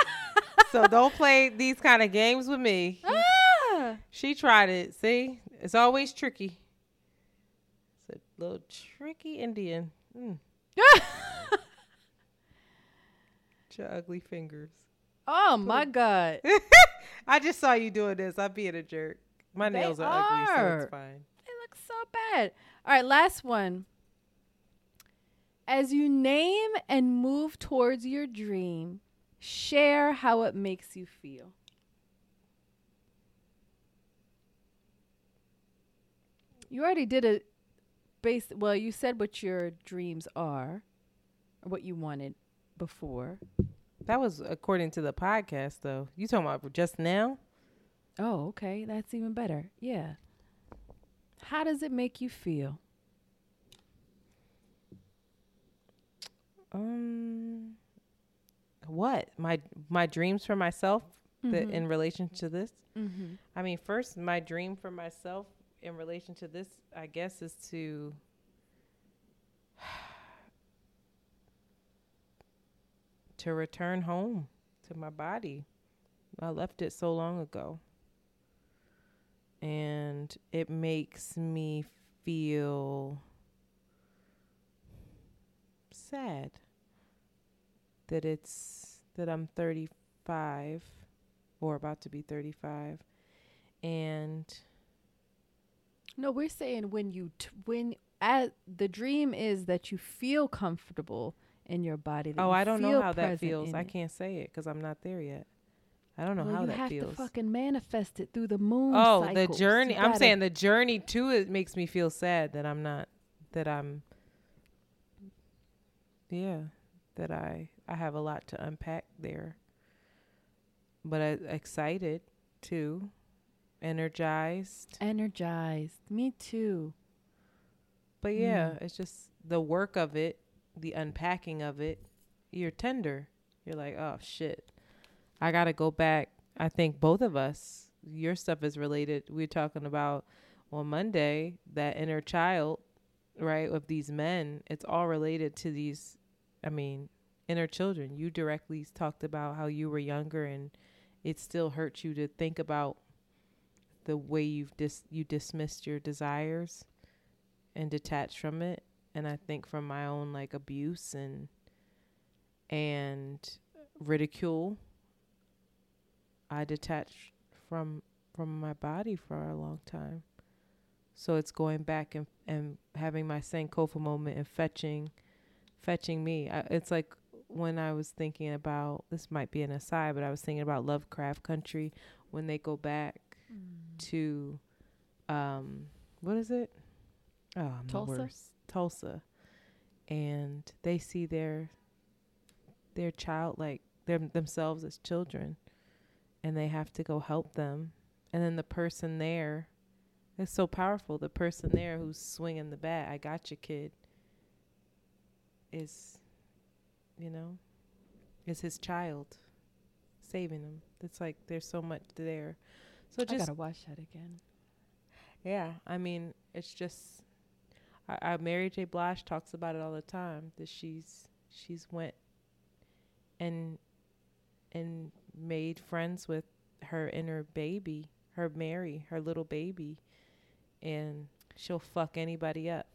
So don't play these kind of games with me. Ah! She tried it. See? It's always tricky. It's a little tricky Indian. Mm. <laughs> Your ugly fingers. Oh my God. <laughs> I just saw you doing this. I'm being a jerk. My They nails are, ugly, so it's fine. They look so bad. All right, last one. As you name and move towards your dream, share how it makes you feel. You already did a base well, you said what your dreams are or what you wanted before. That was according to the podcast, though. You talking about just now? Oh, okay. That's even better. Yeah. How does it make you feel? Um, what my my dreams for myself that Mhm. in relation to this. Mm-hmm. I mean, first, my dream for myself in relation to this, I guess, is to <sighs> to return home to my body. I left it so long ago. And it makes me feel sad that it's that I'm 35 or about to be 35 and No, we're saying when you t- when as the dream is that you feel comfortable in your body. Oh you I don't know how that feels I can't say it because I'm not there yet I don't know Well, how you that have feels to fucking manifest it through the moon. oh the journey I'm saying the journey to it makes me feel sad that I'm not that I'm yeah that I I have a lot to unpack there but I excited too energized energized. Me too. But yeah, Mm. it's just the work of it, the unpacking of it. You're tender. You're like, oh shit, I gotta go back. I think both of us, your stuff is related. We are talking about on Monday that inner child, right, of these men. It's all related to these. I mean, inner children. You directly talked about how you were younger and it still hurts you to think about the way you've dis you dismissed your desires and detached from it and i think from my own like abuse and and ridicule i detached from from my body for a long time so it's going back and and having my sankofa moment and fetching fetching me. I, it's like when i was thinking about this might be an aside but i was thinking about lovecraft country when they go back to um what is it? Oh I'm Tulsa? tulsa. And they see their their child like them themselves as children and they have to go help them. And then the person there it's so powerful the person there who's swinging the bat i got you kid is you know is his child saving him it's like there's so much there so just I gotta watch that again. yeah, I mean, it's just I, I Mary J. Blige talks about it all the time that she's she's went and and made friends with her inner baby, her Mary, her little baby, and she'll fuck anybody up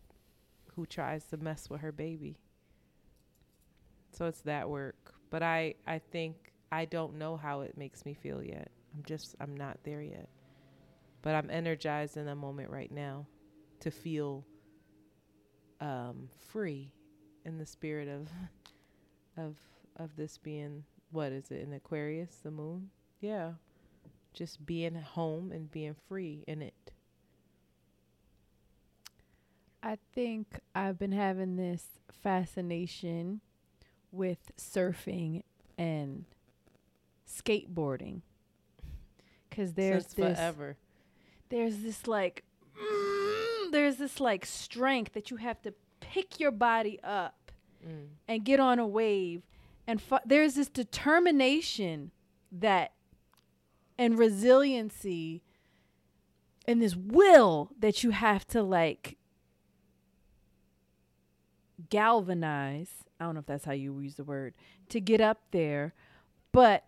who tries to mess with her baby. So it's that work, but I I think I don't know how it makes me feel yet. I'm just I'm not there yet. But I'm energized in the moment right now to feel um, free in the spirit of <laughs> of of this being what is it in Aquarius the moon? Yeah. Just being home and being free in it. I think I've been having this fascination with surfing and skateboarding. Because there's Since this forever. there's this like mm, there's this like strength that you have to pick your body up Mm. and get on a wave. And fu- there's this determination that and resiliency and this will that you have to like galvanize i don't know if that's how you use the word to get up there. But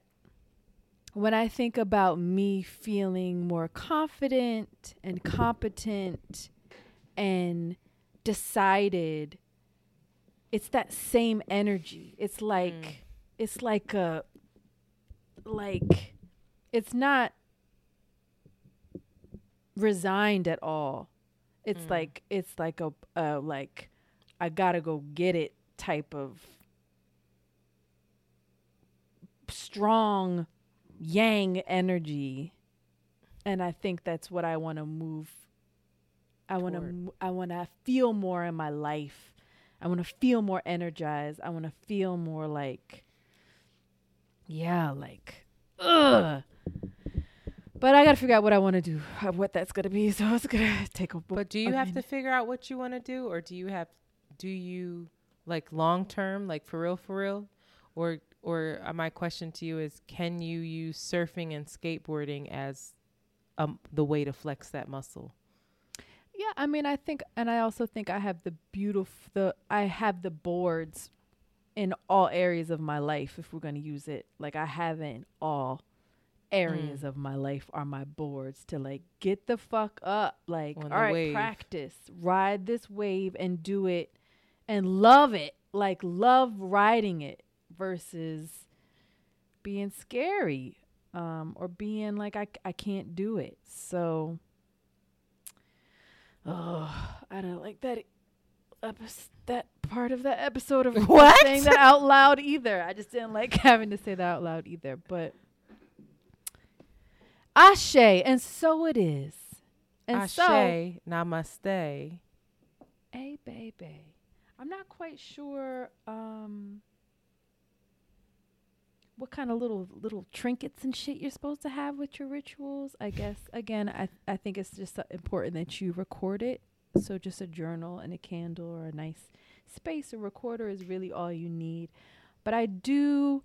when i think about me feeling more confident and competent and decided it's that same energy. It's like it's like a like it's not resigned at all. It's Mm. like it's like a uh like i gotta go get it type of strong yang energy. And i think that's what i want to move i want to i want to feel more in my life. I want to feel more energized. I want to feel more like yeah like ugh. But I gotta figure out what I want to do, uh, what that's gonna be. <laughs> So it's gonna take a. But do you have to figure out what you want to do, or do you have, do you like long term, like for real, for real, or or uh, my question to you is, can you use surfing and skateboarding as um the way to flex that muscle? Yeah, I mean, I think, and I also think I have the beautiful, the I have the boards in all areas of my life. If we're gonna use it, like I have it in all areas Mm. of my life are my boards to like get the fuck up, like On all right, wave. practice, ride this wave and do it, and love it, like love riding it versus being scary, um, or being like I I can't do it. So. Oh, I don't like that that part of that episode of <laughs> What? saying that out loud either. I just didn't like <laughs> having to say that out loud either. But Ashe, and so it is. And Ashe, so, namaste. hey baby, I'm not quite sure um what kind of little little trinkets and shit you're supposed to have with your rituals. I guess again, I I think it's just uh, important that you record it. So just a journal and a candle or a nice space. A recorder is really all you need. But I do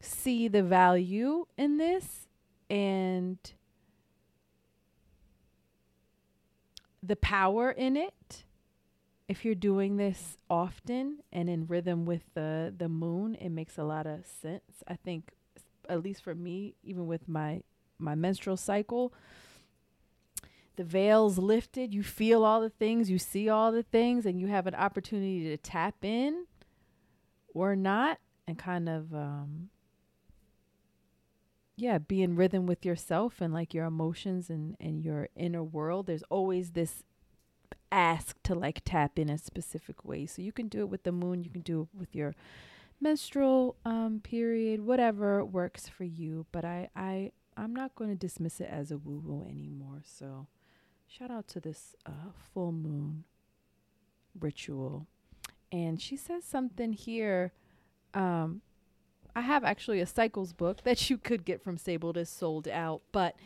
see the value in this and the power in it if you're doing this often and in rhythm with the the moon it makes a lot of sense. I think at least for me even with my my menstrual cycle the veils lifted you feel all the things you see all the things and you have an opportunity to tap in or not and kind of um yeah be in rhythm with yourself and like your emotions and and your inner world. There's always this ask to like tap in a specific way. So you can do it with the moon you can do it with your menstrual um period whatever works for you. But i i i'm not going to dismiss it as a woo woo anymore. So shout out to this uh full moon ritual. And she says something here um I have actually a cycles book <laughs> that you could get from Sable that's sold out, but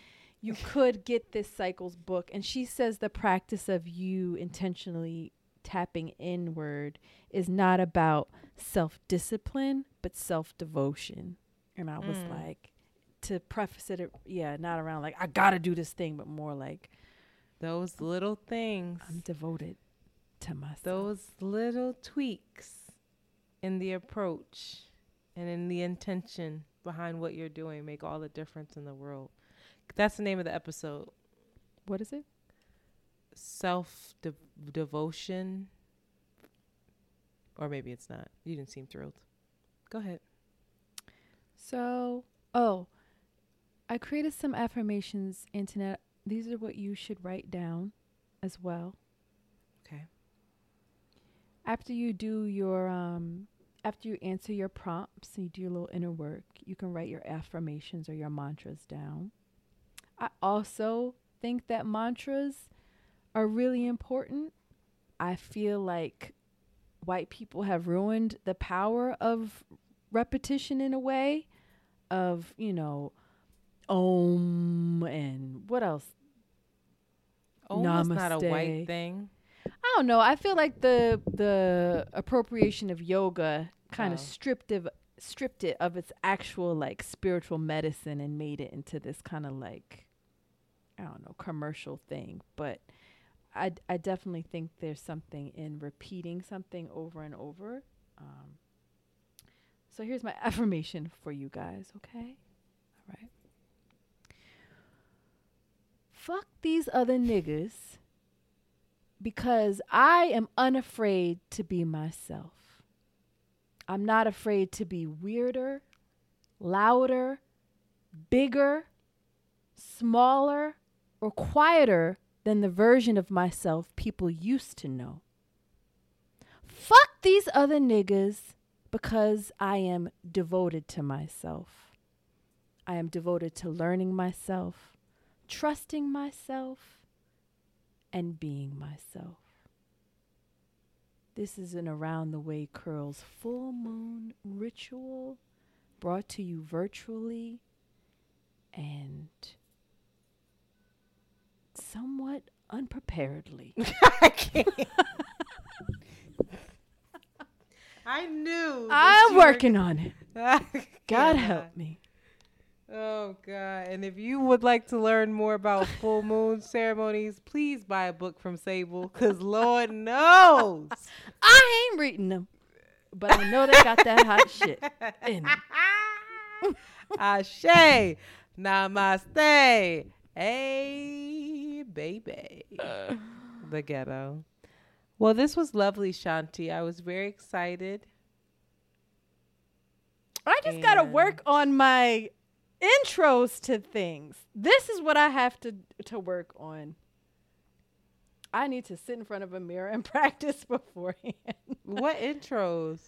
you could get this cycles book. And she says the practice of you intentionally tapping inward is not about self discipline, but self devotion. And I was Mm. like, to preface it, yeah, not around like, I gotta do this thing, but more like, Those little things, I'm devoted to myself. those little tweaks in the approach and in the intention behind what you're doing make all the difference in the world. That's the name of the episode. What is it? Self de- devotion. Or maybe it's not. You didn't seem thrilled. Go ahead. So, oh, I created some affirmations, Antoinette. These are what you should write down as well. Okay. After you do your um after you answer your prompts and you do your little inner work, you can write your affirmations or your mantras down. I also think that mantras are really important. I feel like white people have ruined the power of repetition in a way of, you know, om and what else? Oh, that's not a white thing. I don't know. I feel like the the appropriation of yoga kind Oh. of stripped of stripped it of its actual like spiritual medicine and made it into this kind of like I don't know commercial thing. But I I definitely think there's something in repeating something over and over. Um, so here's my <laughs> affirmation for you guys. Okay, all right. Fuck these other niggas because I am unafraid to be myself. I'm not afraid to be weirder, louder, bigger, smaller, or quieter than the version of myself people used to know. Fuck these other niggas because I am devoted to myself. I am devoted to learning myself, trusting myself, and being myself. This is an Around the Way Curls full moon ritual brought to you virtually. And somewhat unpreparedly. <laughs> I can't. <laughs> I knew. I'm working on it. <laughs> God God help me. Oh God! And if you would like to learn more about full moon ceremonies, please buy a book from Sable, cause Lord knows I ain't reading them, but I know they got that hot shit in them. Ashe, Namaste, hey baby, uh. <laughs> the ghetto. Well, this was lovely, Shanti. I was very excited. I just gotta work on my intros to things. This is what I have to to work on. I need to sit in front of a mirror and <laughs> practice beforehand. What intros?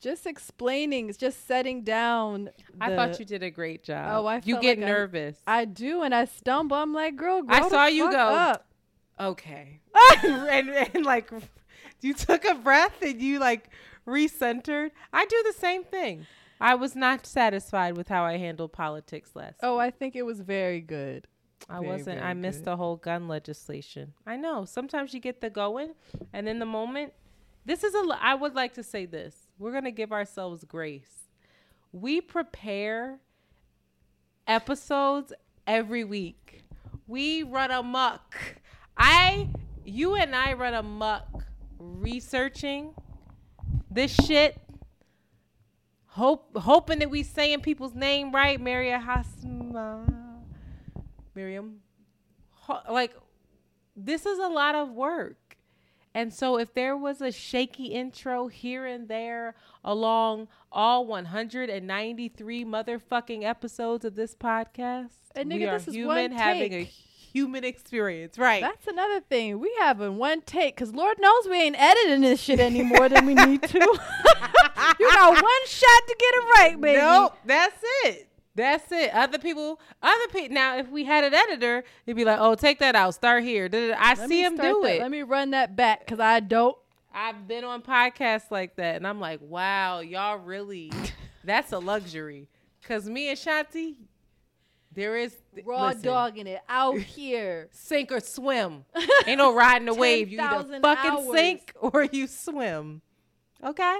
Just explaining, just setting down. I thought you did a great job. Oh, I you get like I- nervous. I do, and I stumble. I'm like, girl, I saw you go. Up. Okay. <laughs> <laughs> and, and like you took a breath and you like recentered. I do the same thing. I was not satisfied with how I handled politics last. Oh, I think it was very good. I Very, wasn't. very I missed good. the whole gun legislation. I know. Sometimes you get the going, and in the moment, this is a. I would like to say this. We're gonna give ourselves grace. We prepare episodes every week. We run amok. I, you, and I run amok researching this shit. Hope, hoping that we saying people's name right. Maria Hasma. Miriam. Like, this is a lot of work. And so, if there was a shaky intro here and there along all 193 motherfucking episodes of this podcast, And we nigga, are this is human one having a human experience, right? That's another thing. We have in one take, cause Lord knows we ain't editing this shit any more than we need to. <laughs> you got one shot to get it right, baby. Nope, that's it. That's it. Other people, other people. Now, if we had an editor, it'd be like, "Oh, take that out. Start here." I Let see him do that. it. Let me run that back, cause I don't. I've been on podcasts like that, and I'm like, wow, y'all really, <laughs> that's a luxury. Cause me and Shanti, there is Raw listen, dogging it out <laughs> here. sink or swim. <laughs> Ain't no riding the wave. You either fucking hours. sink or you swim. Okay.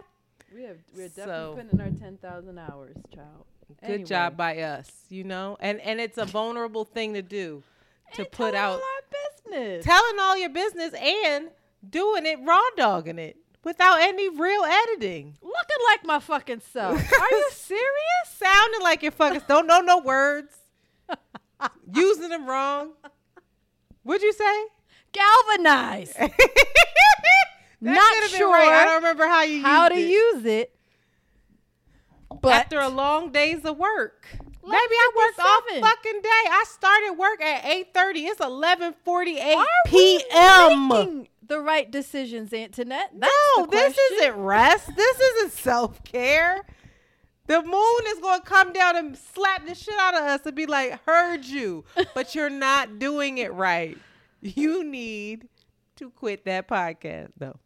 We have we're So- definitely putting in our ten thousand hours, child. Good Anyway. job by us. You know, and and it's a vulnerable thing to do, to put out our business. telling all your business and doing it raw dogging it without any real editing. Looking like my fucking self. <laughs> Are you serious? Sounding like your fucking don't know no words. <laughs> using them wrong. What'd you say? Galvanized. <laughs> Not sure right. I don't remember how you how to it. use it. But After a long days of work. Eleven I worked all fucking day. I started work at 8.30. It's 11.48 Are p.m. the right decisions, Antoinette? That's No, this isn't rest. This isn't self care. The moon is going to come down and slap the shit out of us and be like, heard you, but <laughs> you're not doing it right. You need to quit that podcast. No.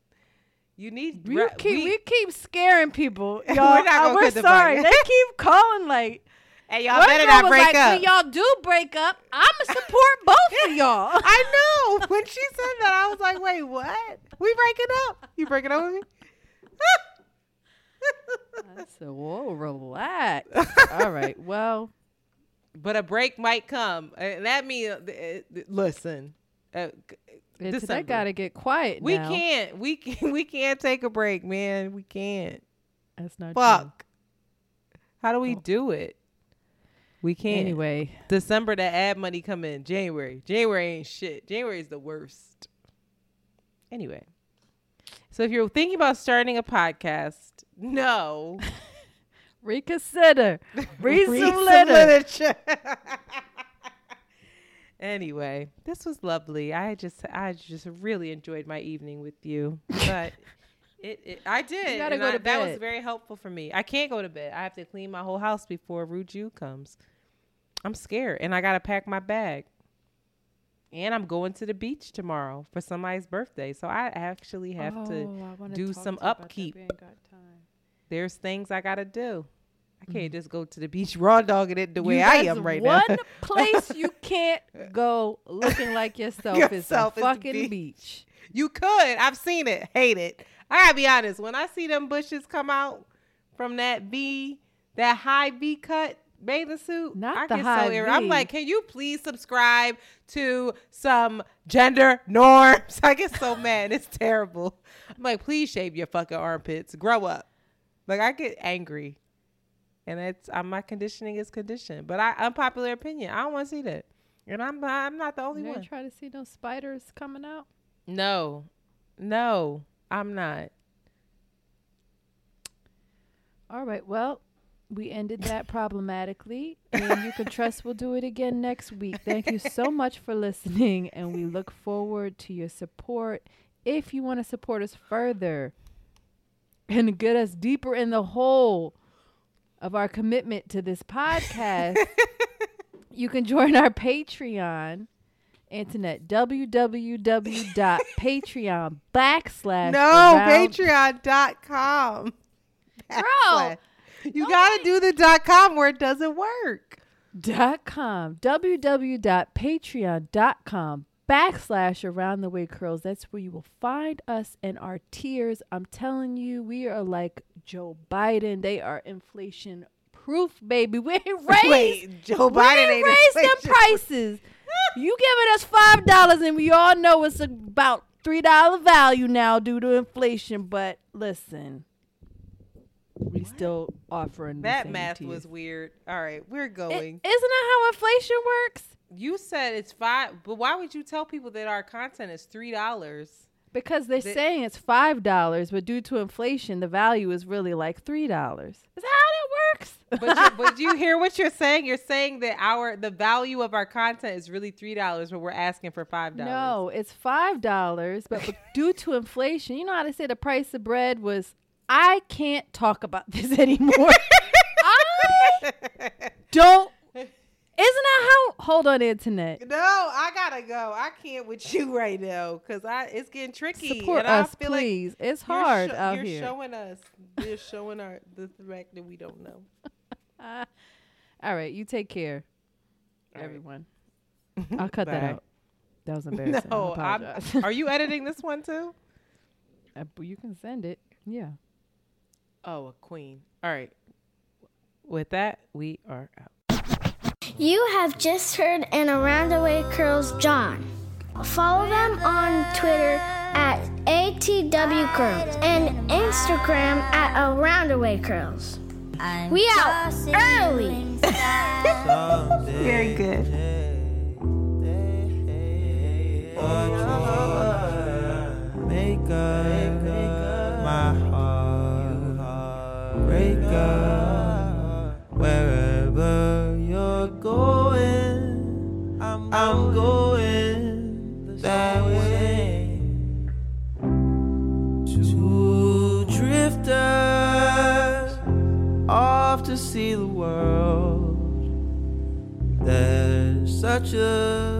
You need We keep we, keep scaring people, <laughs> y'all. We're not Uh, we're quit the sorry. They keep calling like. Hey, y'all one better not break like, up. When y'all do break up, I'ma support both of <laughs> y'all. <laughs> I know. When she said that, I was like, wait, what? We breaking up? You breaking up with me? I said, "Whoa, relax." All right. Well, But a break might come. And that means, uh, uh, listen. Uh, c- Antoinette December. got to get quiet We now. can't. We <laughs> can, we can't take a break, man. We can't. That's not true. Fuck. How do we do it? We can't. Anyway, December the ad money come in. January. January ain't shit. January is the worst. Anyway. So if you're thinking about starting a podcast, no. <laughs> reconsider. Read some <laughs> Read some literature. literature. Anyway, this was lovely. I just I just really enjoyed my evening with you. But <laughs> it, it I did. You gotta go I- to bed. That was very helpful for me. I can't go to bed. I have to clean my whole house before Ruju comes. I'm scared and I got to pack my bag. And I'm going to the beach tomorrow for somebody's birthday. So I actually have Oh, to do some to you about that. upkeep. We ain't got time. There's things I got to do. I can't mm-hmm. just go to the beach raw dogging it the way You- I am right one now. One place <laughs> you can't go looking like yourself, is Yourself the is the fucking beach. beach. You could. I've seen it. Hate it. I gotta be honest. When I see them bushes come out from that V, that high V cut bathing suit, Not I the get high so irritated. I'm like, can you please subscribe to some gender norms? <laughs> I get so mad. It's terrible. I'm like, please shave your fucking armpits. Grow up. Like I get angry, and it's uh, my conditioning is conditioned. But I unpopular opinion. I don't want to see that, and I'm I'm not the only You one. try to see no spiders coming out. No, no, I'm not. All right. Well, we ended that problematically, and you can trust we'll do it again next week. Thank you so <laughs> much for listening, and we look forward to your support. If you want to support us further and get us deeper in the hole of our commitment to this podcast, you can join our Patreon. Internet www.patreon backslash No, patreon.com. Backslash. You gotta do the dot com where it doesn't work. dot com www.patreon.com backslash around the way curls. That's where you will find us and our tears. i'm telling you we are like joe biden. They are inflation proof baby. <laughs> We ain't raised Wait, Joe Biden ain't raised them prices. You giving us five dollars and we all know it's about three dollar value now due to inflation but listen. We still offering That math was weird. All right, we're going. isn't that how inflation works you said it's five, but why would you tell people that our content is three dollars? Because they're They- saying it's five dollars, but due to inflation, the value is really like three dollars. Is that how that works? But you, but <laughs> you hear what you're saying? You're saying that our the value of our content is really three dollars, but we're asking for five dollars. no, it's five dollars, but, but due to inflation, you know how they say the price of bread was. I can't talk about <laughs> this anymore. <laughs> I don't. Isn't that how? Hold on, internet. No, I gotta go. I can't with you <laughs> right now because I it's getting tricky. Support us, feel like please. it's you're hard sho- out you're here. showing us. You're showing our the fact that we don't know. <laughs> All right, you take care, everyone. <laughs> I'll cut that out. That was embarrassing. No, are you editing this one too? Uh, you can send it. Yeah. Oh, a queen. All right. With that, we are out. You have just heard an Around the Way Curls John. Follow them on Twitter at ATW Curls and Instagram at Around the Way Curls. We out early. <laughs> Very good. Make up my heart. Break up Crazy world